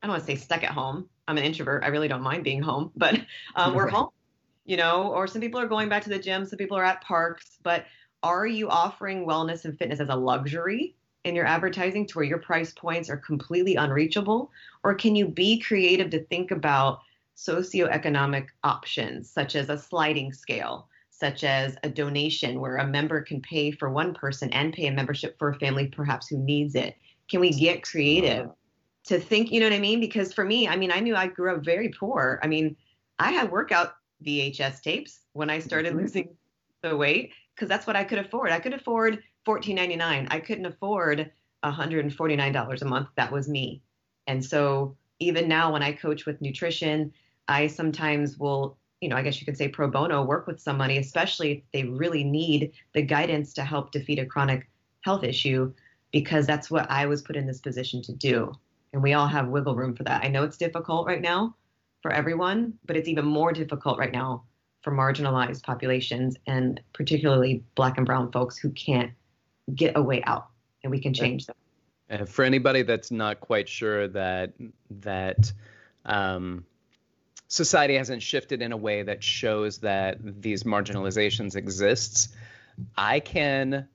I don't want to say stuck at home. I'm an introvert. I really don't mind being home, but um, we're home, you know, or some people are going back to the gym, some people are at parks, but are you offering wellness and fitness as a luxury in your advertising to where your price points are completely unreachable? Or can you be creative to think about socioeconomic options, such as a sliding scale, such as a donation where a member can pay for one person and pay a membership for a family perhaps who needs it? Can we get creative to think, you know what I mean? Because for me, I mean, I knew I grew up very poor. I mean, I had workout VHS tapes when I started mm-hmm. losing the weight because that's what I could afford. I could afford $14.99. I couldn't afford $149 a month. That was me. And so even now, when I coach with nutrition, I sometimes will, you know, I guess you could say pro bono work with somebody, especially if they really need the guidance to help defeat a chronic health issue, because that's what I was put in this position to do. And we all have wiggle room for that. I know it's difficult right now for everyone, but it's even more difficult right now for marginalized populations and particularly black and brown folks who can't get a way out and we can change them. And for anybody that's not quite sure that that um, society hasn't shifted in a way that shows that these marginalizations exists, I can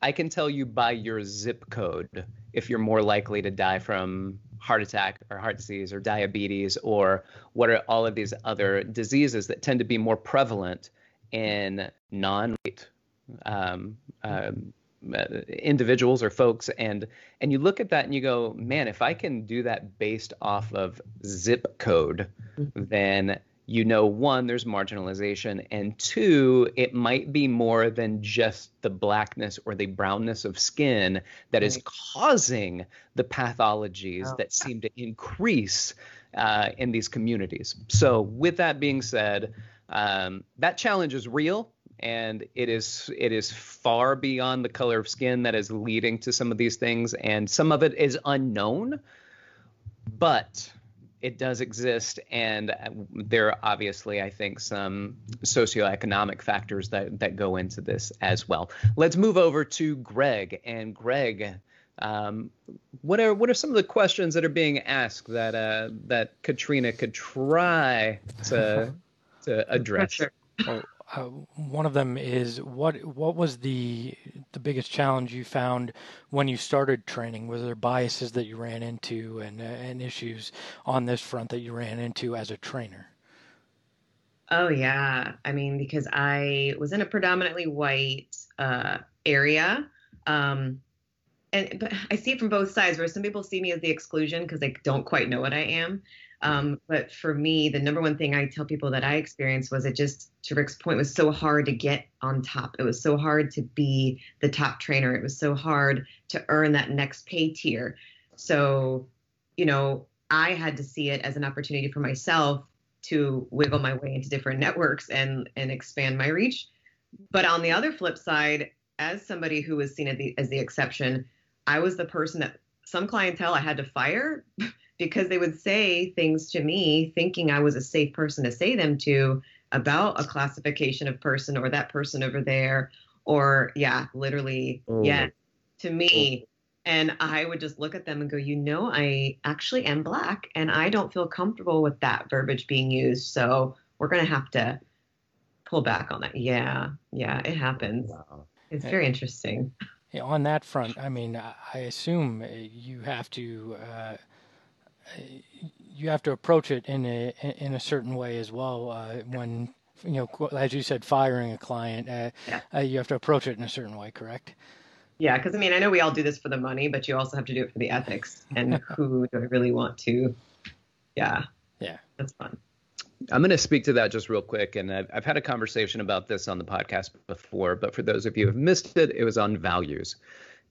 I can tell you by your zip code if you're more likely to die from heart attack or heart disease or diabetes or what are all of these other diseases that tend to be more prevalent in non-white um, um, uh, individuals or folks and and you look at that and you go man if i can do that based off of zip code mm-hmm. then you know, one, there's marginalization, and two, it might be more than just the blackness or the brownness of skin that is causing the pathologies oh. that seem to increase uh, in these communities. So, with that being said, um, that challenge is real and it is it is far beyond the color of skin that is leading to some of these things and some of it is unknown but it does exist, and uh, there are obviously, I think, some socioeconomic factors that that go into this as well. Let's move over to Greg, and Greg, um, what are what are some of the questions that are being asked that uh, that Katrina could try to to address? Well, uh, one of them is what what was the the biggest challenge you found when you started training? Were there biases that you ran into and uh, and issues on this front that you ran into as a trainer? Oh yeah, I mean because I was in a predominantly white uh, area. Um, and but I see it from both sides. Where some people see me as the exclusion because they don't quite know what I am, um, but for me, the number one thing I tell people that I experienced was it just, to Rick's point, was so hard to get on top. It was so hard to be the top trainer. It was so hard to earn that next pay tier. So, you know, I had to see it as an opportunity for myself to wiggle my way into different networks and and expand my reach. But on the other flip side, as somebody who was seen as the, as the exception, I was the person that some clientele I had to fire because they would say things to me thinking I was a safe person to say them to about a classification of person or that person over there or yeah literally oh. yeah to me. And I would just look at them and go you know I actually am black and I don't feel comfortable with that verbiage being used so we're going to have to pull back on that. Yeah yeah it happens. Wow. it's very interesting. On that front, I mean, I assume you have to uh, you have to approach it in a in a certain way as well. Uh, when you know, as you said, firing a client, uh, yeah. uh, you have to approach it in a certain way. Correct? Yeah, because I mean, I know we all do this for the money, but you also have to do it for the ethics and who do I really want to? Yeah. Yeah. That's fun. I'm going to speak to that just real quick. And I've, I've, had a conversation about this on the podcast before, but for those of you who have missed it, it was on values.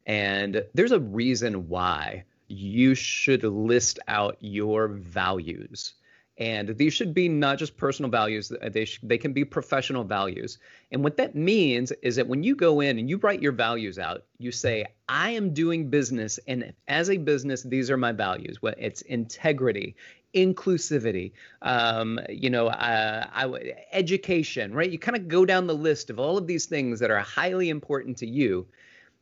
And there's a reason why you should list out your values. And these should be not just personal values, they, sh- they can be professional values. And what that means is that when you go in and you write your values out, you say, I am doing business, and as a business, these are my values. What it's integrity, inclusivity, um, you know, uh, I, education, right? You kind of go down the list of all of these things that are highly important to you.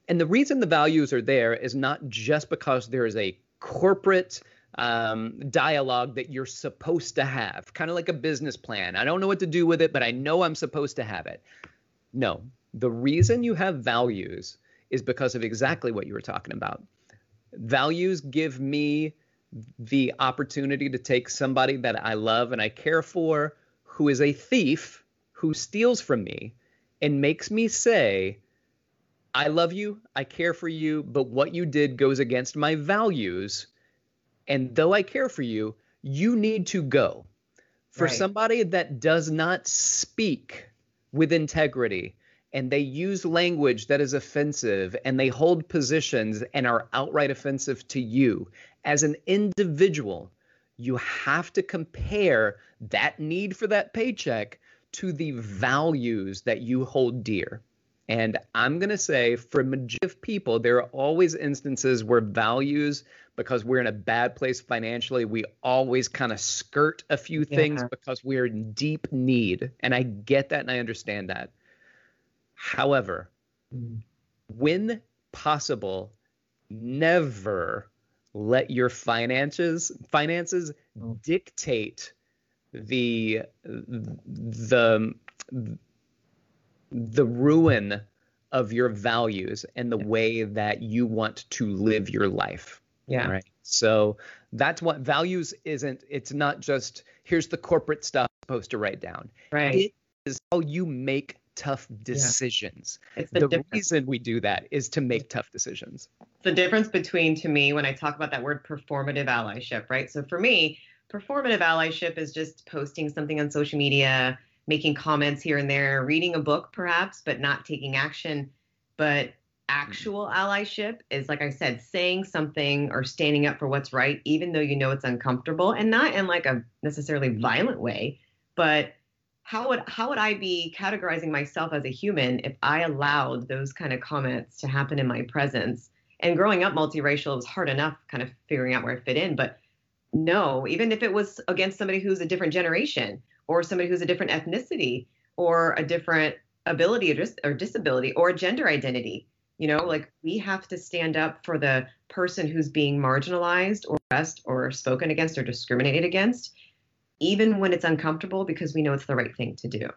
And the reason the values are there is not just because there is a corporate um, dialogue that you're supposed to have, kind of like a business plan. I don't know what to do with it, but I know I'm supposed to have it. No, the reason you have values is because of exactly what you were talking about. Values give me the opportunity to take somebody that I love and I care for, who is a thief, who steals from me, and makes me say, I love you, I care for you, but what you did goes against my values. And though I care for you, you need to go. For right. somebody that does not speak with integrity and they use language that is offensive and they hold positions and are outright offensive to you as an individual, you have to compare that need for that paycheck to the values that you hold dear. And I'm going to say for majority of people, there are always instances where values, because we're in a bad place financially, we always kind of skirt a few things yeah. because we're in deep need. And I get that and I understand that. However, mm. when possible, never let your finances finances oh. dictate the the the ruin of your values and the way that you want to live your life. Yeah. Right. So that's what values isn't. It's not just here's the corporate stuff supposed to write down. Right. It is how you make tough decisions. Yeah. It's the, the reason we do that is to make tough decisions. The difference between, to me, when I talk about that word performative allyship, right? So for me, performative allyship is just posting something on social media, making comments here and there, reading a book perhaps, but not taking action. But actual allyship is, like I said, saying something or standing up for what's right, even though you know it's uncomfortable and not in like a necessarily violent way, but how would how would I be categorizing myself as a human if I allowed those kind of comments to happen in my presence? And growing up multiracial was hard enough kind of figuring out where I fit in, but no, even if it was against somebody who's a different generation, or somebody who's a different ethnicity or a different ability or, dis- or disability or gender identity. You know, like we have to stand up for the person who's being marginalized or oppressed or spoken against or discriminated against, even when it's uncomfortable because we know it's the right thing to do.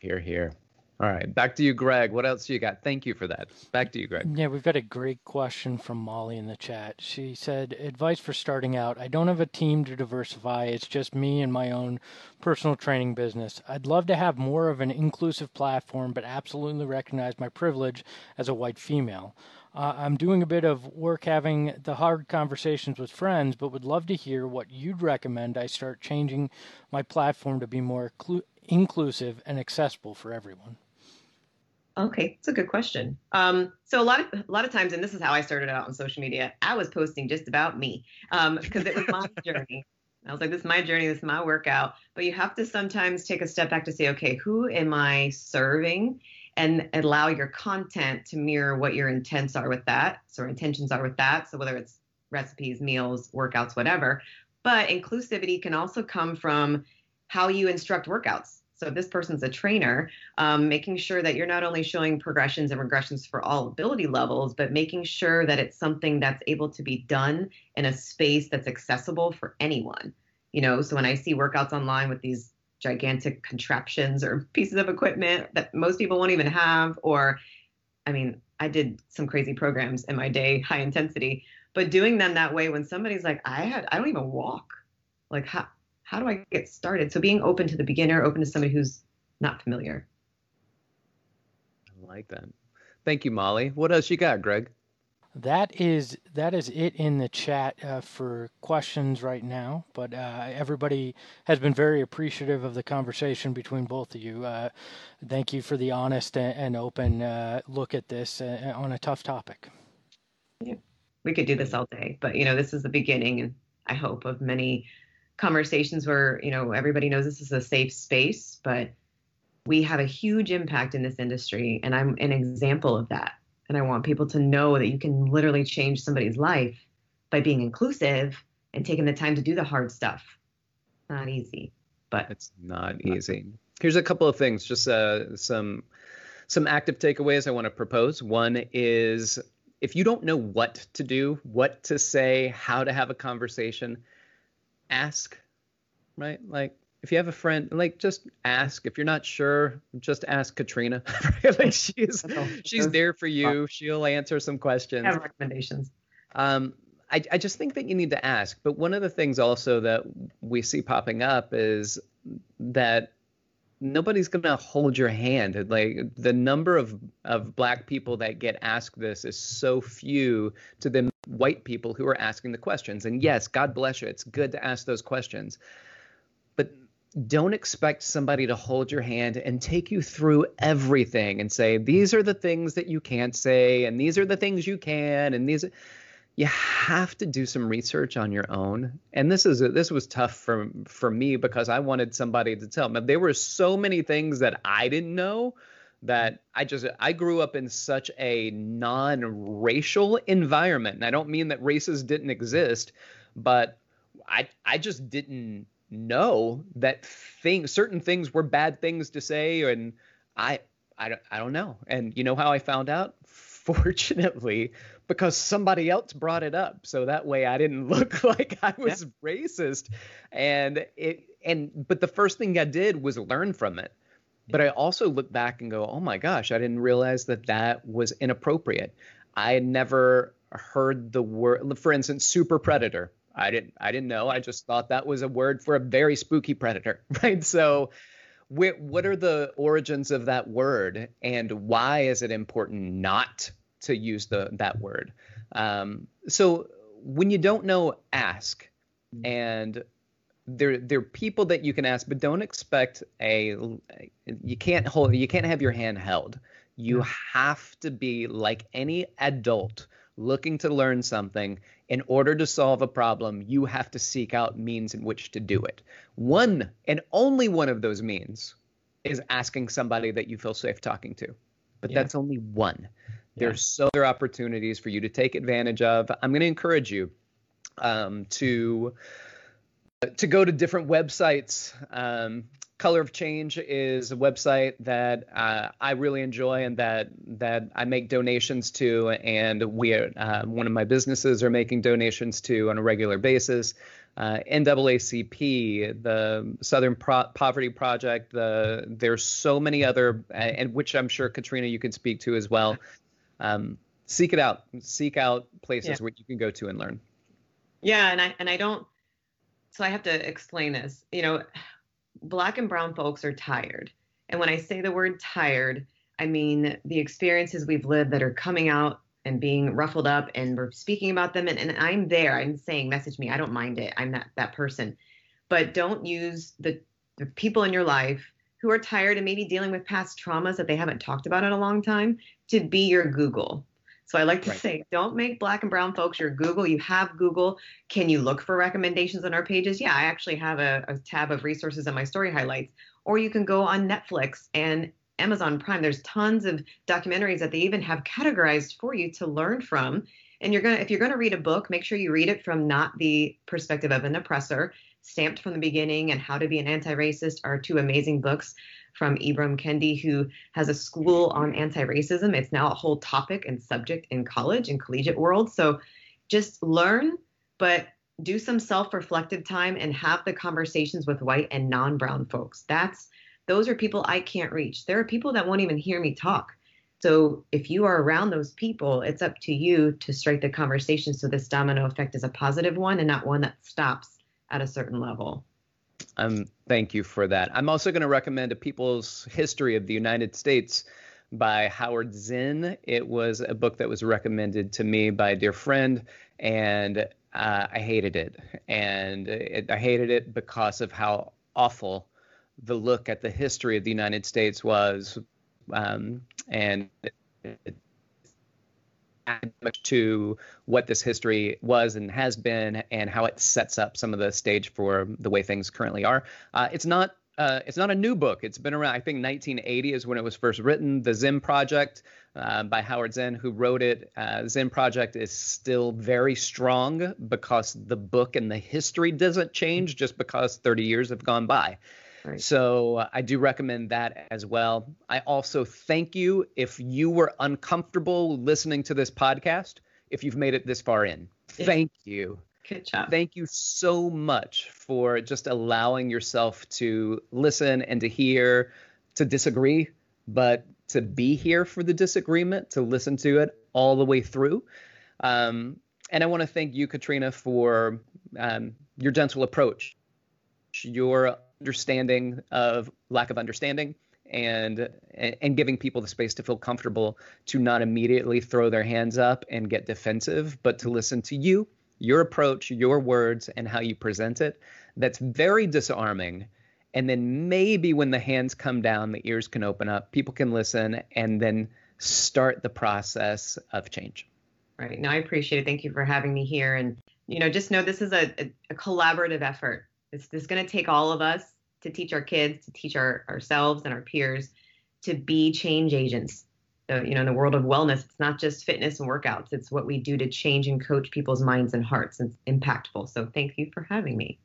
Here, here. All right, back to you, Greg. What else you got? Thank you for that. Back to you, Greg. Yeah, we've got a great question from Molly in the chat. She said, Advice for starting out. I don't have a team to diversify. It's just me and my own personal training business. I'd love to have more of an inclusive platform, but absolutely recognize my privilege as a white female. Uh, I'm doing a bit of work having the hard conversations with friends, but would love to hear what you'd recommend I start changing my platform to be more clu- inclusive and accessible for everyone. Okay, it's a good question. Um, so a lot of a lot of times, and this is how I started out on social media. I was posting just about me because um, it was my journey. I was like, this is my journey, this is my workout. But you have to sometimes take a step back to say, okay, who am I serving? And allow your content to mirror what your intents are with that. So intentions are with that. So whether it's recipes, meals, workouts, whatever. But inclusivity can also come from how you instruct workouts so this person's a trainer, um, making sure that you're not only showing progressions and regressions for all ability levels, but making sure that it's something that's able to be done in a space that's accessible for anyone. You know, so when I see workouts online with these gigantic contraptions or pieces of equipment that most people won't even have, or I mean, I did some crazy programs in my day, high intensity, but doing them that way when somebody's like, I had, I don't even walk. Like, how, how do I get started? So being open to the beginner, open to somebody who's not familiar. I like that. Thank you, Molly. What else you got, Greg? That is that is it in the chat uh, for questions right now. But uh, everybody has been very appreciative of the conversation between both of you. Uh, thank you for the honest and, open uh, look at this uh, on a tough topic. Yeah, we could do this all day, but you know this is the beginning, and I hope of many conversations where you know everybody knows this is a safe space but we have a huge impact in this industry and i'm an example of that. And i want people to know that you can literally change somebody's life by being inclusive and taking the time to do the hard stuff. Not easy but it's not easy. Here's a couple of things just uh, some some active takeaways i want to propose. One is if you don't know what to do what to say how to have a conversation ask, right? Like if you have a friend, like just ask. If you're not sure, just ask Katrina. like she's she's there for you. She'll answer some questions. Have recommendations. Um, I, I just think that you need to ask. But one of the things also that we see popping up is that nobody's going to hold your hand. Like the number of of black people that get asked this is so few to the white people who are asking the questions. And yes, God bless you. It's good to ask those questions. But don't expect somebody to hold your hand and take you through everything and say these are the things that you can't say and these are the things you can and these you have to do some research on your own and this is this was tough for for me because I wanted somebody to tell me there were so many things that I didn't know that I just I grew up in such a non-racial environment and I don't mean that races didn't exist but I I just didn't know that things certain things were bad things to say and I I don't, I don't know. And you know how I found out? Fortunately, because somebody else brought it up. So that way I didn't look like I was yeah. racist. And it and but the first thing I did was learn from it. But I also look back and go, "Oh my gosh, I didn't realize that that was inappropriate." I had never heard the word for instance super predator I didn't I didn't know. I just thought that was a word for a very spooky predator, right? So what are the origins of that word and why is it important not to use the that word? Um, so when you don't know, ask. And there there are people that you can ask, but don't expect a you can't hold you can't have your hand held. You have to be like any adult looking to learn something, in order to solve a problem, you have to seek out means in which to do it. One and only one of those means is asking somebody that you feel safe talking to. But yeah. that's only one. There's so other opportunities for you to take advantage of. I'm going to encourage you um, to to go to different websites. Um, Color of Change is a website that uh, I really enjoy and that that I make donations to, and we uh, one of my businesses are making donations to on a regular basis. Uh, NAACP, the Southern Pro- Poverty Project, the there's so many other, and which I'm sure Katrina you can speak to as well. Um, seek it out, seek out places yeah. where you can go to and learn. Yeah, and I and I don't. So I have to explain this. You know, black and brown folks are tired. And when I say the word tired, I mean the experiences we've lived that are coming out and being ruffled up and we're speaking about them and, and I'm there. I'm saying message me. I don't mind it. I'm that that person. But don't use the, the people in your life who are tired and maybe dealing with past traumas that they haven't talked about in a long time to be your Google. So I like to right. say, don't make black and brown folks your Google. You have Google. Can you look for recommendations on our pages? Yeah, I actually have a, a tab of resources in my story highlights. Or you can go on Netflix and Amazon Prime. There's tons of documentaries that they even have categorized for you to learn from. And you're gonna, if you're gonna read a book, make sure you read it from not the perspective of an oppressor. Stamped from the Beginning and How to Be an Anti-Racist are two amazing books from Ibram Kendi, who has a school on anti racism. It's now a whole topic and subject in college and collegiate world. So just learn, but do some self reflective time and have the conversations with white and non brown folks. That's those are people I can't reach. There are people that won't even hear me talk. So if you are around those people, it's up to you to strike the conversation so this domino effect is a positive one and not one that stops at a certain level. Um, thank you for that. I'm also going to recommend a People's History of the United States by Howard Zinn. It was a book that was recommended to me by a dear friend, and uh, I hated it. And it, I hated it because of how awful the look at the history of the United States was. Um, and it, to what this history was and has been and how it sets up some of the stage for the way things currently are. Uh, it's not uh, it's not a new book. It's been around. I think 1980 is when it was first written. The Zinn Project uh, by Howard Zinn, who wrote it. Uh, Zinn Project is still very strong because the book and the history doesn't change just because 30 years have gone by. Right. So uh, I do recommend that as well. I also thank you if you were uncomfortable listening to this podcast, if you've made it this far in. Thank you. Good job. Thank you so much for just allowing yourself to listen and to hear, to disagree, but to be here for the disagreement, to listen to it all the way through. Um, and I want to thank you, Katrina, for um, your gentle approach, your understanding of lack of understanding and and giving people the space to feel comfortable to not immediately throw their hands up and get defensive but to listen to you your approach your words and how you present it that's very disarming And then maybe when the hands come down, the ears can open up, people can listen, and then start the process of change. Right. No, I appreciate it. Thank you for having me here. And, you know, just know this is a, a collaborative effort. It's, just going to take all of us to teach our kids, to teach our, ourselves and our peers to be change agents. So, you know, in the world of wellness, it's not just fitness and workouts, it's what we do to change and coach people's minds and hearts. It's impactful. So, thank you for having me.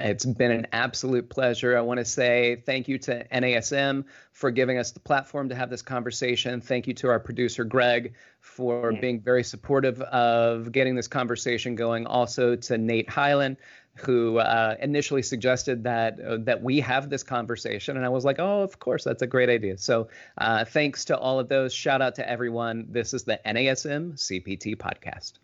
It's been an absolute pleasure. I want to say thank you to NASM for giving us the platform to have this conversation. Thank you to our producer, Greg, for yeah. being very supportive of getting this conversation going. Also to Nate Hyland, who uh, initially suggested that uh, that we have this conversation, and I was like, "Oh, of course, that's a great idea." So, uh, thanks to all of those. Shout out to everyone. This is the NASM CPT podcast.